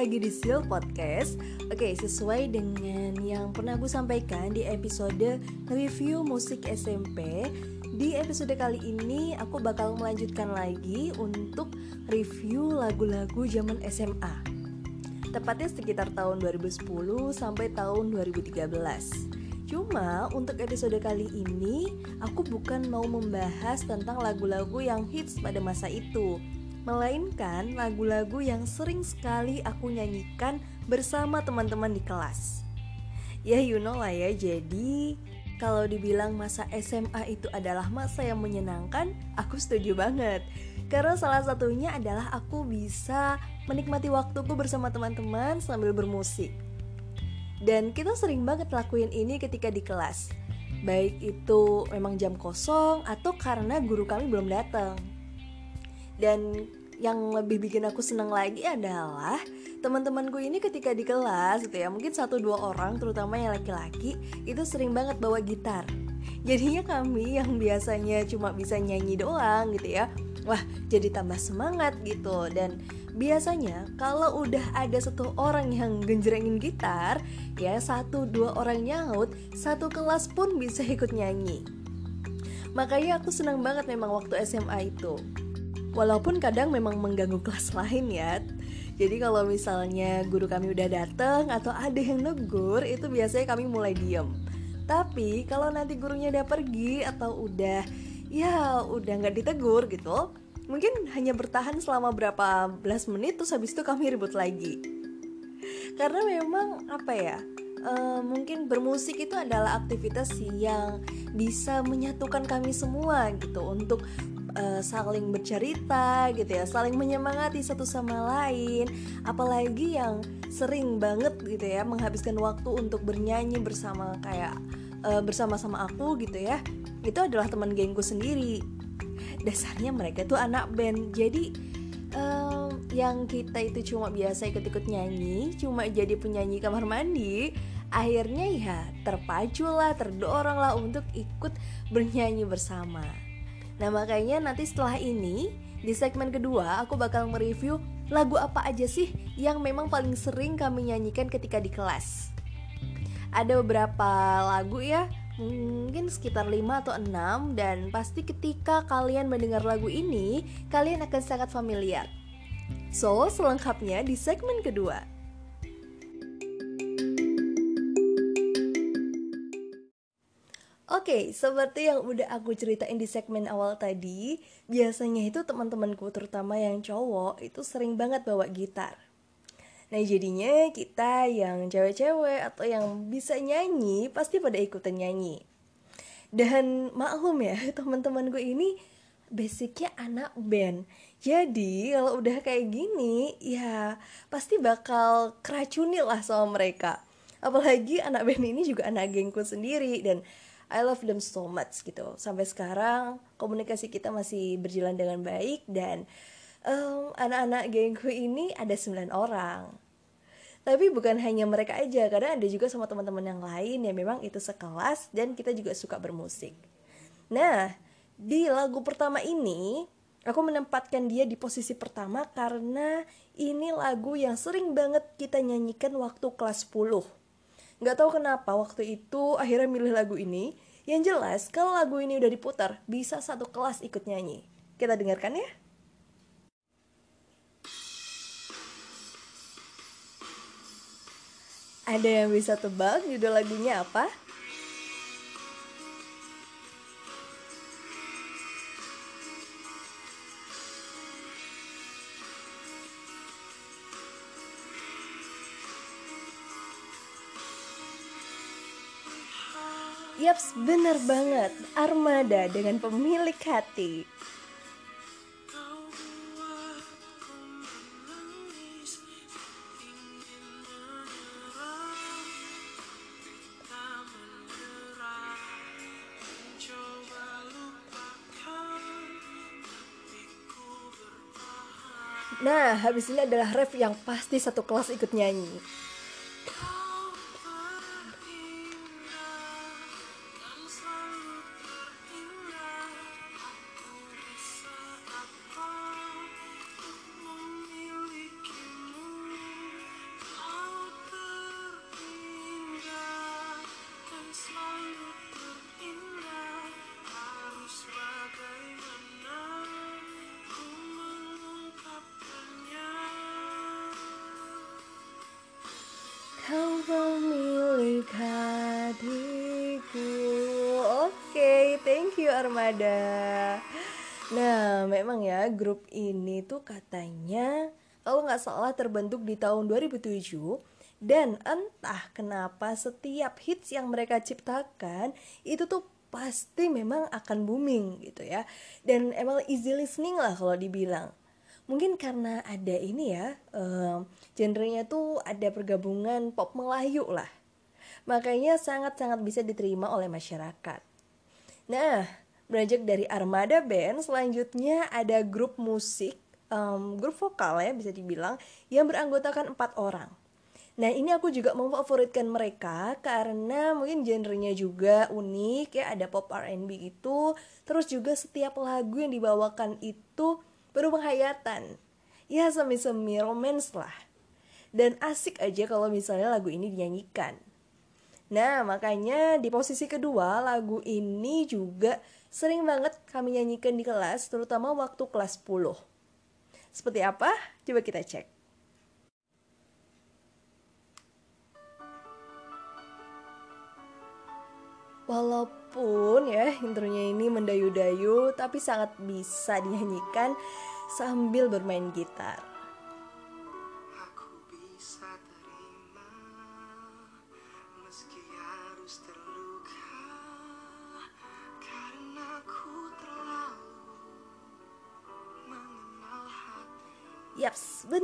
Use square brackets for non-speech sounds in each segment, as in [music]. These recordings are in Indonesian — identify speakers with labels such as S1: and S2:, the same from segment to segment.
S1: lagi di Seal Podcast. Oke, sesuai dengan yang pernah aku sampaikan di episode review musik SMP Di episode kali ini aku bakal melanjutkan lagi untuk review lagu-lagu zaman SMA Tepatnya sekitar tahun 2010 sampai tahun 2013 Cuma untuk episode kali ini aku bukan mau membahas tentang lagu-lagu yang hits pada masa itu melainkan lagu-lagu yang sering sekali aku nyanyikan bersama teman-teman di kelas. Ya you know lah ya, jadi kalau dibilang masa SMA itu adalah masa yang menyenangkan, aku setuju banget. Karena salah satunya adalah aku bisa menikmati waktuku bersama teman-teman sambil bermusik. Dan kita sering banget lakuin ini ketika di kelas. Baik itu memang jam kosong atau karena guru kami belum datang dan yang lebih bikin aku seneng lagi adalah teman-temanku ini ketika di kelas gitu ya mungkin satu dua orang terutama yang laki-laki itu sering banget bawa gitar. Jadinya kami yang biasanya cuma bisa nyanyi doang gitu ya wah jadi tambah semangat gitu. Dan biasanya kalau udah ada satu orang yang genjrengin gitar ya satu dua orang nyaut satu kelas pun bisa ikut nyanyi. Makanya aku senang banget memang waktu SMA itu Walaupun kadang memang mengganggu kelas [laughs] lain ya. Jadi kalau misalnya guru kami udah datang atau ada yang negur, itu biasanya kami mulai diem. Tapi kalau nanti gurunya udah pergi atau udah ya udah nggak ditegur gitu, mungkin hanya bertahan selama berapa belas menit terus habis itu kami ribut lagi. Karena memang apa ya? Uh, mungkin bermusik itu adalah aktivitas yang bisa menyatukan kami semua gitu untuk uh, saling bercerita gitu ya, saling menyemangati satu sama lain. Apalagi yang sering banget gitu ya menghabiskan waktu untuk bernyanyi bersama kayak uh, bersama-sama aku gitu ya. Itu adalah teman gengku sendiri. Dasarnya mereka tuh anak band. Jadi um, yang kita itu cuma biasa ikut-ikut nyanyi, cuma jadi penyanyi kamar mandi, akhirnya ya terpacu lah, terdorong lah untuk ikut bernyanyi bersama. Nah makanya nanti setelah ini di segmen kedua aku bakal mereview lagu apa aja sih yang memang paling sering kami nyanyikan ketika di kelas. Ada beberapa lagu ya, mungkin sekitar 5 atau 6 dan pasti ketika kalian mendengar lagu ini, kalian akan sangat familiar. So, selengkapnya di segmen kedua. Oke, okay, seperti yang udah aku ceritain di segmen awal tadi, biasanya itu teman-temanku terutama yang cowok itu sering banget bawa gitar. Nah jadinya kita yang cewek-cewek atau yang bisa nyanyi pasti pada ikutan nyanyi. Dan maklum ya [laughs] teman-temanku ini basicnya anak band. Jadi kalau udah kayak gini ya pasti bakal keracuni lah sama mereka. Apalagi anak band ini juga anak gengku sendiri dan I love them so much gitu. Sampai sekarang komunikasi kita masih berjalan dengan baik dan um, anak-anak gengku ini ada 9 orang. Tapi bukan hanya mereka aja karena ada juga sama teman-teman yang lain yang memang itu sekelas dan kita juga suka bermusik. Nah di lagu pertama ini aku menempatkan dia di posisi pertama karena ini lagu yang sering banget kita nyanyikan waktu kelas 10 Nggak tahu kenapa waktu itu akhirnya milih lagu ini. Yang jelas, kalau lagu ini udah diputar, bisa satu kelas ikut nyanyi. Kita dengarkan ya. Ada yang bisa tebak judul lagunya apa? Yaps, bener banget. Armada dengan pemilik hati. Nah, habis ini adalah ref yang pasti satu kelas ikut nyanyi. Armada. Nah, memang ya grup ini tuh katanya kalau nggak salah terbentuk di tahun 2007 dan entah kenapa setiap hits yang mereka ciptakan itu tuh pasti memang akan booming gitu ya. Dan emang easy listening lah kalau dibilang. Mungkin karena ada ini ya, um, genrenya tuh ada pergabungan pop Melayu lah. Makanya sangat-sangat bisa diterima oleh masyarakat. Nah, beranjak dari Armada Band, selanjutnya ada grup musik, um, grup vokal ya bisa dibilang, yang beranggotakan empat orang. Nah ini aku juga memfavoritkan mereka karena mungkin genrenya juga unik ya ada pop R&B itu terus juga setiap lagu yang dibawakan itu penuh penghayatan ya semi-semi romance lah dan asik aja kalau misalnya lagu ini dinyanyikan. Nah makanya di posisi kedua lagu ini juga sering banget kami nyanyikan di kelas terutama waktu kelas 10. Seperti apa? Coba kita cek. Walaupun ya intronya ini mendayu-dayu tapi sangat bisa dinyanyikan sambil bermain gitar.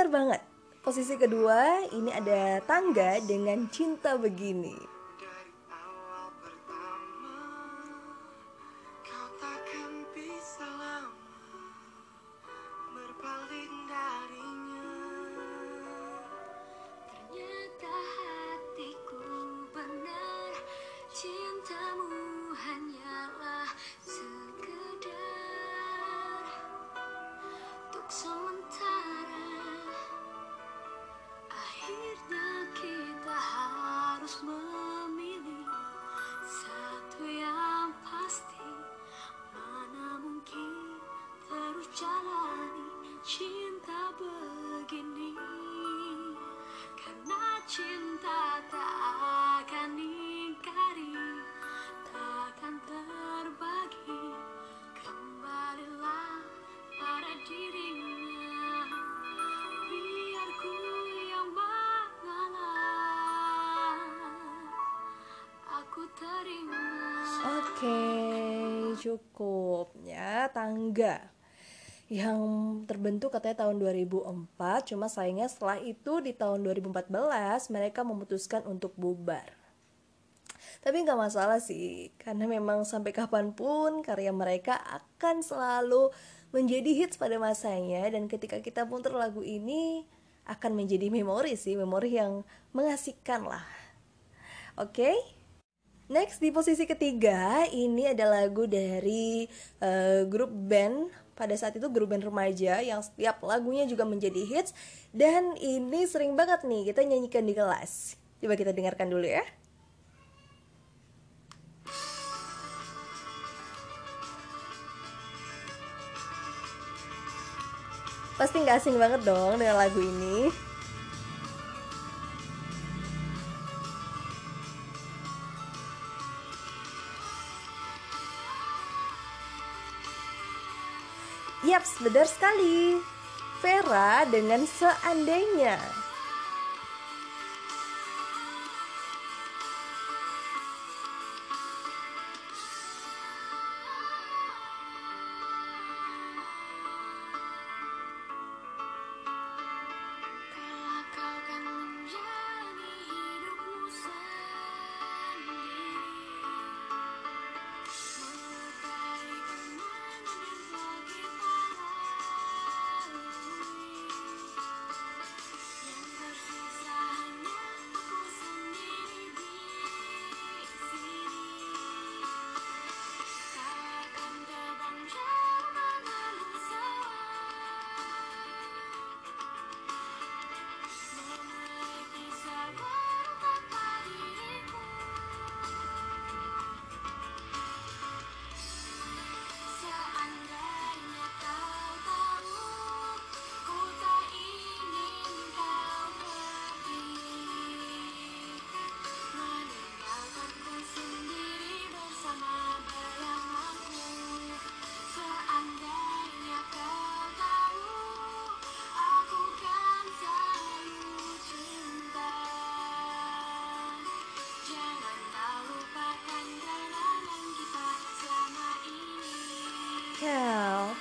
S1: Benar banget. Posisi kedua ini ada tangga dengan cinta begini. Cukup ya tangga yang terbentuk katanya tahun 2004 cuma sayangnya setelah itu di tahun 2014 mereka memutuskan untuk bubar tapi nggak masalah sih karena memang sampai kapan pun karya mereka akan selalu menjadi hits pada masanya dan ketika kita putar lagu ini akan menjadi memori sih memori yang mengasihkan lah oke okay? Next di posisi ketiga ini ada lagu dari uh, grup band pada saat itu grup band remaja yang setiap lagunya juga menjadi hits dan ini sering banget nih kita nyanyikan di kelas. Coba kita dengarkan dulu ya. Pasti nggak asing banget dong dengan lagu ini. Yaps, benar sekali. Vera dengan seandainya.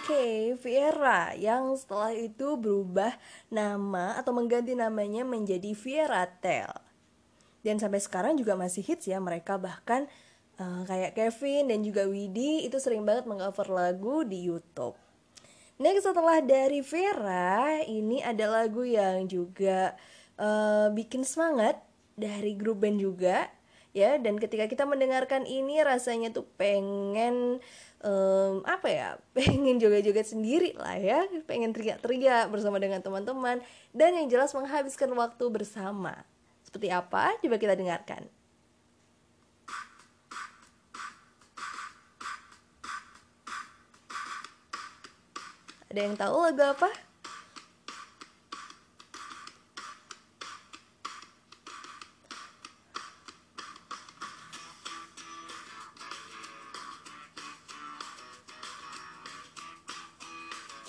S1: Oke, Viera yang setelah itu berubah nama atau mengganti namanya menjadi Viera Tel. Dan sampai sekarang juga masih hits ya mereka bahkan uh, kayak Kevin dan juga Widi itu sering banget mengcover lagu di YouTube. Next setelah dari Vera, ini ada lagu yang juga uh, bikin semangat dari grup band juga ya dan ketika kita mendengarkan ini rasanya tuh pengen um, apa ya [laughs] pengen joget-joget sendiri lah ya. Pengen teriak-teriak bersama dengan teman-teman. Dan yang jelas menghabiskan waktu bersama. Seperti apa? Coba kita dengarkan. Ada yang tahu lagu apa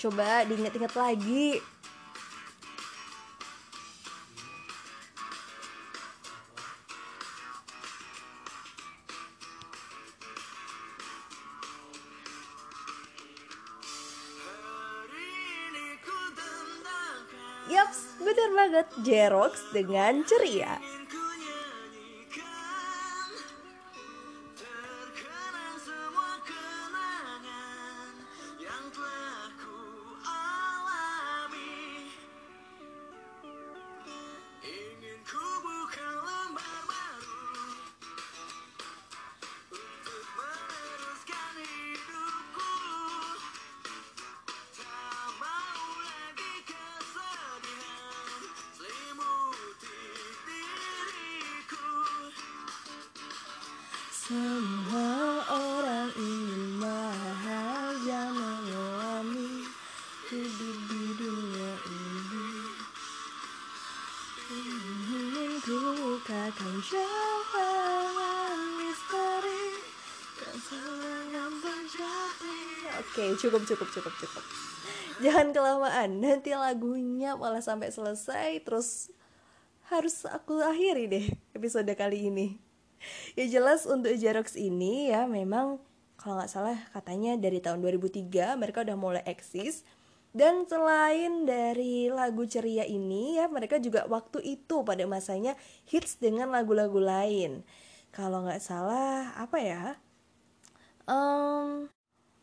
S1: Coba diinget-inget lagi. Yaps, bener banget Jerox dengan ceria. Semua orang Oke cukup cukup cukup cukup. Jangan kelamaan nanti lagunya malah sampai selesai terus harus aku akhiri deh episode kali ini ya jelas untuk Jerox ini ya memang kalau nggak salah katanya dari tahun 2003 mereka udah mulai eksis. Dan selain dari lagu ceria ini ya mereka juga waktu itu pada masanya hits dengan lagu-lagu lain. Kalau nggak salah apa ya? Um,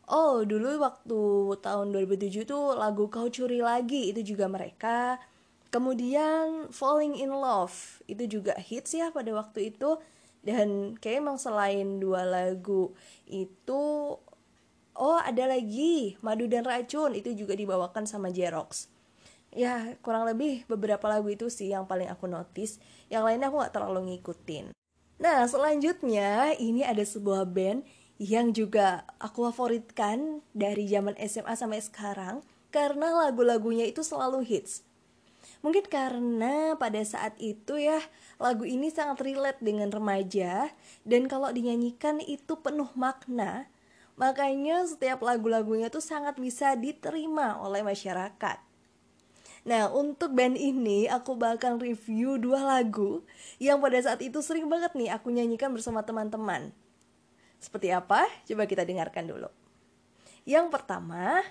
S1: oh dulu waktu tahun 2007 tuh lagu kau curi lagi itu juga mereka. Kemudian falling in love itu juga hits ya pada waktu itu dan kayak emang selain dua lagu itu oh ada lagi madu dan racun itu juga dibawakan sama Jerox ya kurang lebih beberapa lagu itu sih yang paling aku notice. Yang lainnya aku nggak terlalu ngikutin. Nah selanjutnya ini ada sebuah band yang juga aku favoritkan dari zaman SMA sampai sekarang. Karena lagu-lagunya itu selalu hits Mungkin karena pada saat itu ya lagu ini sangat relate dengan remaja dan kalau dinyanyikan itu penuh makna. Makanya setiap lagu-lagunya tuh sangat bisa diterima oleh masyarakat. Nah, untuk band ini aku bakal review dua lagu yang pada saat itu sering banget nih aku nyanyikan bersama teman-teman. Seperti apa? Coba kita dengarkan dulu. Yang pertama,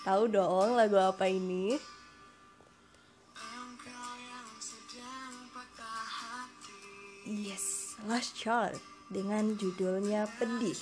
S1: Tahu dong lagu apa ini? Yes, Last Child dengan judulnya Pedih.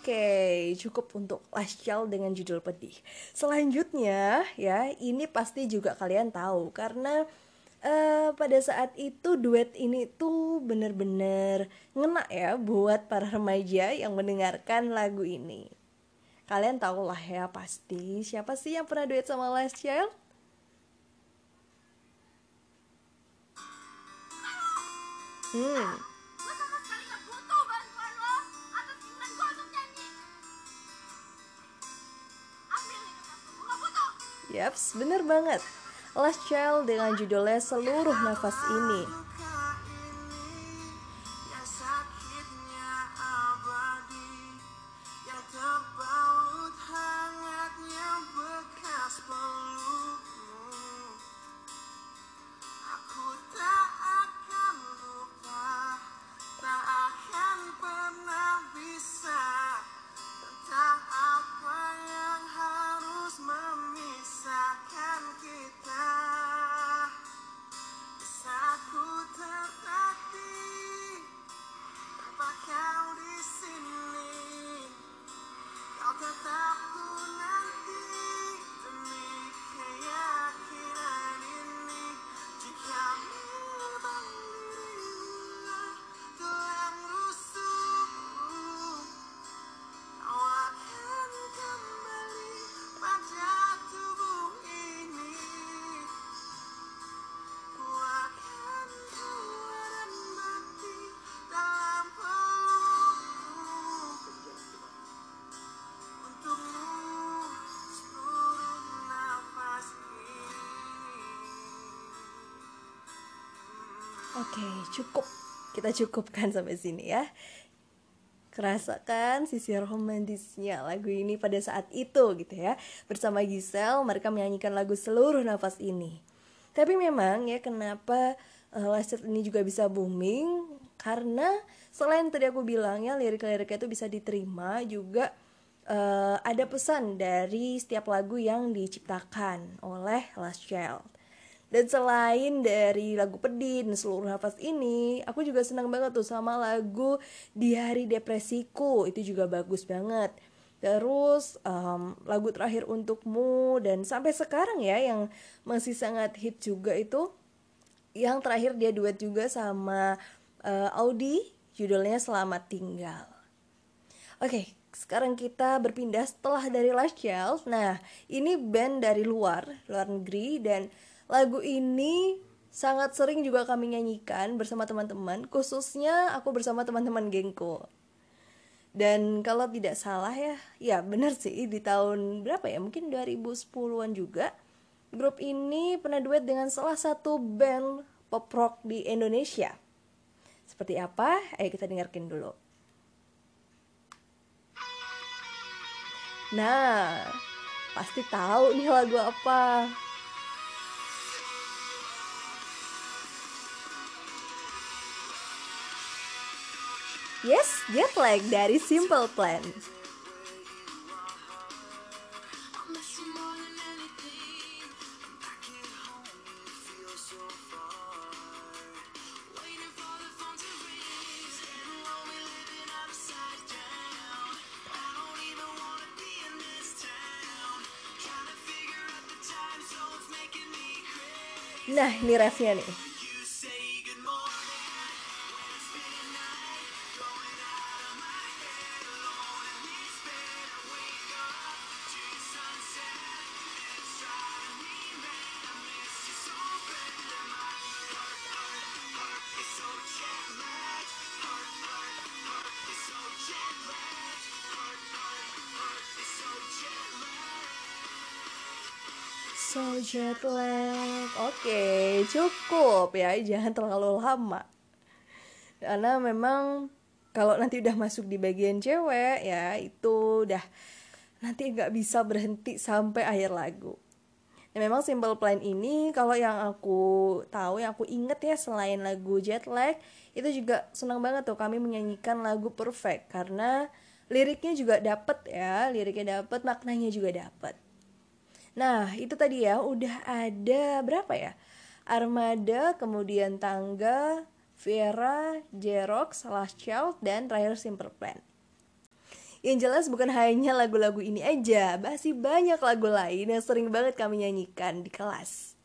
S1: Oke, cukup untuk Last Child dengan judul pedih. Selanjutnya ya, ini pasti juga kalian tahu karena uh, pada saat itu duet ini tuh bener-bener ngena ya buat para remaja yang mendengarkan lagu ini. Kalian tahu lah ya pasti siapa sih yang pernah duet sama Last Child? Hmm, Yaps, bener banget. Last Child dengan judulnya Seluruh Nafas Ini. Oke, cukup. Kita cukupkan sampai sini ya. Kerasakan sisi romantisnya lagu ini pada saat itu gitu ya. Bersama Giselle, mereka menyanyikan lagu seluruh nafas ini. Tapi memang ya kenapa uh, Last ini juga bisa booming karena selain tadi aku bilang ya lirik-liriknya itu bisa diterima juga uh, ada pesan dari setiap lagu yang diciptakan oleh Last Child. Dan selain dari lagu pedih dan seluruh nafas ini, aku juga senang banget tuh sama lagu Di Hari Depresiku. Itu juga bagus banget. Terus um, lagu terakhir untukmu dan sampai sekarang ya yang masih sangat hit juga itu yang terakhir dia duet juga sama uh, Audi judulnya Selamat Tinggal. Oke, okay, sekarang kita berpindah setelah dari Last Child. Nah, ini band dari luar, luar negeri dan Lagu ini sangat sering juga kami nyanyikan bersama teman-teman, khususnya aku bersama teman-teman gengku. Dan kalau tidak salah ya, ya benar sih di tahun berapa ya? Mungkin 2010-an juga. Grup ini pernah duet dengan salah satu band pop rock di Indonesia. Seperti apa? Ayo kita dengarkan dulu. Nah, pasti tahu nih lagu apa. Yes, jet lag dari Simple Plan. Nah, ini refnya nih. So jet lag. Oke, cukup ya, jangan terlalu lama. Karena memang kalau nanti udah masuk di bagian cewek ya itu udah nanti nggak bisa berhenti sampai akhir lagu. Ya, memang Simple Plan ini kalau yang aku tahu, yang aku inget ya selain lagu Jet Lag itu juga senang banget tuh kami menyanyikan lagu Perfect karena liriknya juga dapet ya, liriknya dapet, maknanya juga dapet. Nah, itu tadi ya, udah ada berapa ya? Armada, kemudian Tangga, Vera, Jerox, Last Child, dan terakhir Simple Plan. Yang jelas bukan hanya lagu-lagu ini aja, masih banyak lagu lain yang sering banget kami nyanyikan di kelas.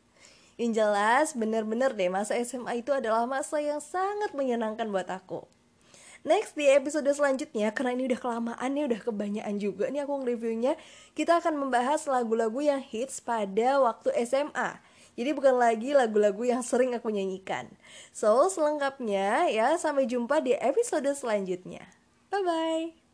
S1: Yang jelas bener-bener deh masa SMA itu adalah masa yang sangat menyenangkan buat aku. Next di episode selanjutnya karena ini udah kelamaan nih udah kebanyakan juga nih aku nge-reviewnya kita akan membahas lagu-lagu yang hits pada waktu SMA. Jadi bukan lagi lagu-lagu yang sering aku nyanyikan. So selengkapnya ya sampai jumpa di episode selanjutnya. Bye bye.